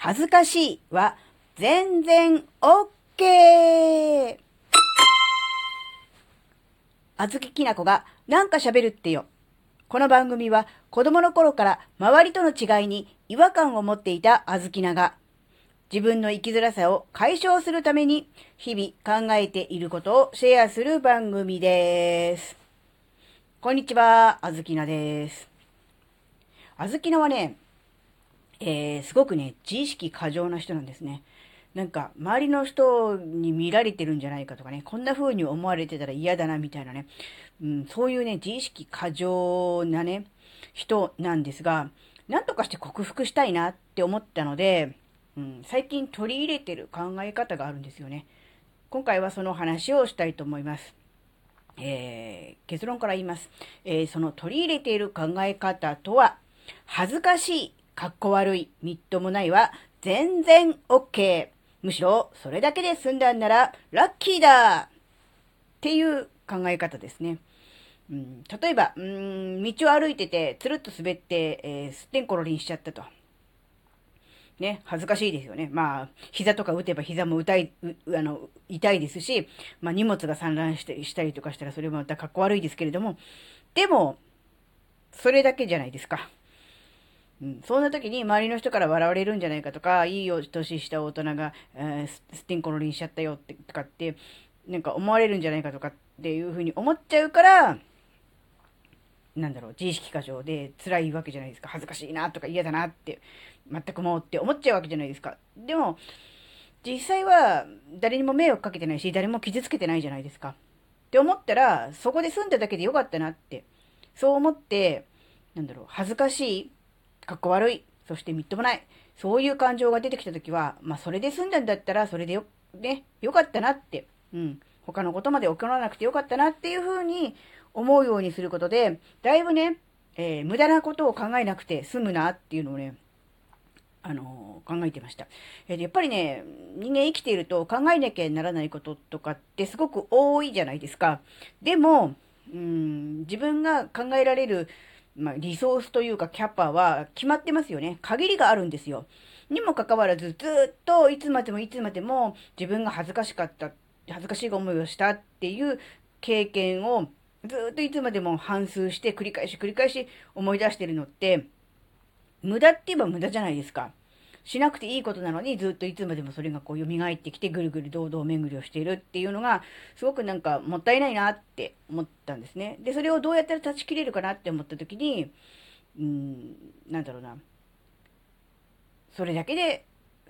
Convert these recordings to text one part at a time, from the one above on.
恥ずかしいは全然 OK! あずききなこがなんか喋るってよ。この番組は子供の頃から周りとの違いに違和感を持っていたあずきなが自分の生きづらさを解消するために日々考えていることをシェアする番組です。こんにちは、あずきなです。あずきなはね、えー、すごくね、自意識過剰な人なんですね。なんか、周りの人に見られてるんじゃないかとかね、こんな風に思われてたら嫌だな、みたいなね、うん、そういうね、自意識過剰なね、人なんですが、なんとかして克服したいなって思ったので、うん、最近取り入れてる考え方があるんですよね。今回はその話をしたいと思います。えー、結論から言います。えー、その取り入れている考え方とは、恥ずかしいかっこ悪い、みっともないは全然 OK。むしろそれだけで済んだんならラッキーだっていう考え方ですね。うん、例えば、うん、道を歩いてて、つるっと滑って、えー、すってんころりんしちゃったと。ね、恥ずかしいですよね。まあ、膝とか打てば膝も痛い、あの、痛いですし、まあ荷物が散乱してしたりとかしたらそれもまた格好悪いですけれども、でも、それだけじゃないですか。うん、そんな時に周りの人から笑われるんじゃないかとか、いいよ、年した大人が、えー、スティンコロリンしちゃったよって、とかって、なんか思われるんじゃないかとかっていうふうに思っちゃうから、なんだろう、自意識過剰で辛いわけじゃないですか。恥ずかしいなとか嫌だなって、全くもうって思っちゃうわけじゃないですか。でも、実際は誰にも迷惑かけてないし、誰も傷つけてないじゃないですか。って思ったら、そこで住んだだけでよかったなって、そう思って、なんだろう、恥ずかしいかっこ悪い、そしてみっともない、そういう感情が出てきたときは、まあ、それで済んだんだったら、それでよ、ね、よかったなって、うん、他のことまで起こらなくてよかったなっていうふうに思うようにすることで、だいぶね、えー、無駄なことを考えなくて済むなっていうのをね、あのー、考えてました。えー、やっぱりね、人間生きていると考えなきゃならないこととかってすごく多いじゃないですか。でも、うん、自分が考えられるまあ、リソースというかキャパは決まってますよね。限りがあるんですよ。にもかかわらず、ずっといつまでもいつまでも自分が恥ずかしかった、恥ずかしい思いをしたっていう経験をずっといつまでも反数して繰り返し繰り返し思い出してるのって、無駄って言えば無駄じゃないですか。しなくていいことなのにずっといつまでもそれがこう蘇ってきてぐるぐる堂々巡りをしているっていうのがすごくなんかもったいないなって思ったんですね。で、それをどうやったら断ち切れるかなって思った時に、うん、なんだろうな。それだけで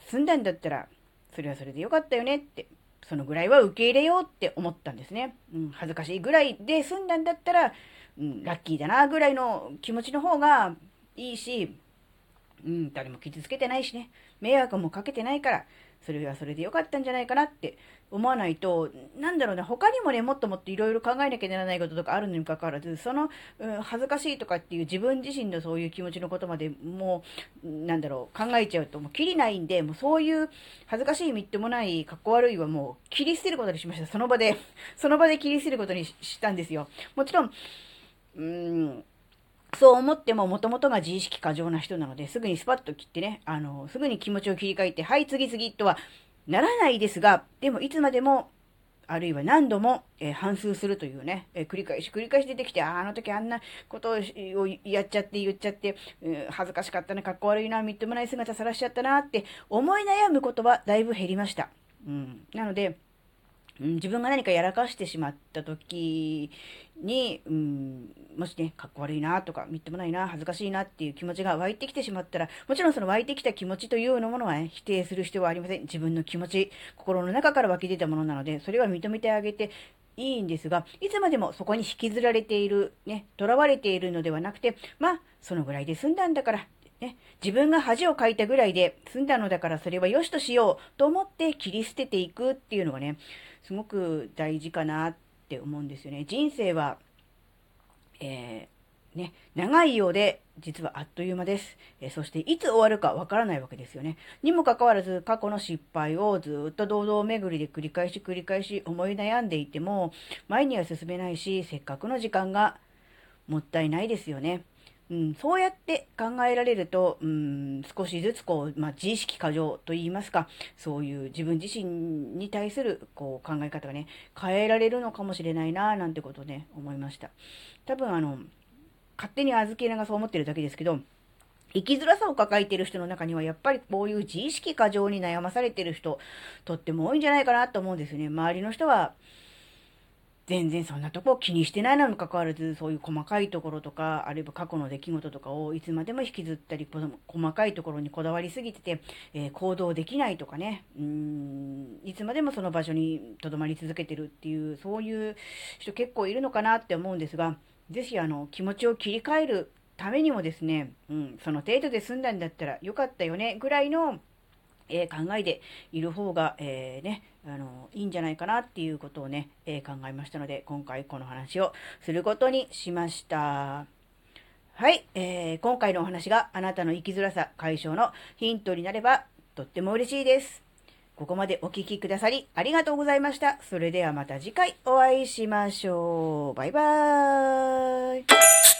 済んだんだったら、それはそれでよかったよねって、そのぐらいは受け入れようって思ったんですね。うん、恥ずかしいぐらいで済んだんだったら、うん、ラッキーだなぐらいの気持ちの方がいいし、うん、誰も傷つけてないしね、迷惑もかけてないから、それはそれでよかったんじゃないかなって思わないと、なんだろうな、他にもね、もっともっといろいろ考えなきゃならないこととかあるのにかかわらず、その、うん、恥ずかしいとかっていう自分自身のそういう気持ちのことまでもう、なんだろう、考えちゃうともう切りないんで、もうそういう恥ずかしいみっともない、かっこ悪いはもう切り捨てることにしました。その場で、その場で切り捨てることにしたんですよ。もちろん、うん、そう思っても、もともとが自意識過剰な人なので、すぐにスパッと切ってね、あの、すぐに気持ちを切り替えて、はい、次々とはならないですが、でもいつまでも、あるいは何度も、えー、反数するというね、えー、繰り返し繰り返し出てきて、ああの時あんなことをやっちゃって言っちゃって、えー、恥ずかしかったな、かっこ悪いな、みっともない姿さらしちゃったなって思い悩むことはだいぶ減りました。うん。なので、自分が何かやらかしてしまった時に、うん、もしね、かっこ悪いなとか、みっともないな、恥ずかしいなっていう気持ちが湧いてきてしまったら、もちろんその湧いてきた気持ちというようなものは、ね、否定する必要はありません。自分の気持ち、心の中から湧き出たものなので、それは認めてあげていいんですが、いつまでもそこに引きずられている、ね、囚われているのではなくて、まあ、そのぐらいで済んだんだから、ね、自分が恥をかいたぐらいで済んだのだからそれは良しとしようと思って切り捨てていくっていうのがね、すごく大事かなって思うんですよね。人生は、えー、ね、長いようで、実はあっという間です。えー、そして、いつ終わるかわからないわけですよね。にもかかわらず、過去の失敗をずっと堂々巡りで繰り返し繰り返し思い悩んでいても、前には進めないし、せっかくの時間がもったいないですよね。うん、そうやって考えられると、うん、少しずつこう、まあ、自意識過剰と言いますか、そういう自分自身に対するこう考え方がね、変えられるのかもしれないな、なんてことをね、思いました。多分あの、勝手に預けながそう思ってるだけですけど、生きづらさを抱えている人の中には、やっぱりこういう自意識過剰に悩まされている人、とっても多いんじゃないかなと思うんですよね。周りの人は、全然そんなとこ気にしてないのにもかかわらず、そういう細かいところとか、あるいは過去の出来事とかをいつまでも引きずったり、細かいところにこだわりすぎてて、えー、行動できないとかね、うん、いつまでもその場所に留まり続けてるっていう、そういう人結構いるのかなって思うんですが、ぜひあの、気持ちを切り替えるためにもですね、うん、その程度で済んだんだったらよかったよね、ぐらいの、えー、考えでいる方が、えー、ね、あの、いいんじゃないかなっていうことをね、えー、考えましたので、今回この話をすることにしました。はい、えー、今回のお話があなたの生きづらさ解消のヒントになればとっても嬉しいです。ここまでお聴きくださりありがとうございました。それではまた次回お会いしましょう。バイバーイ。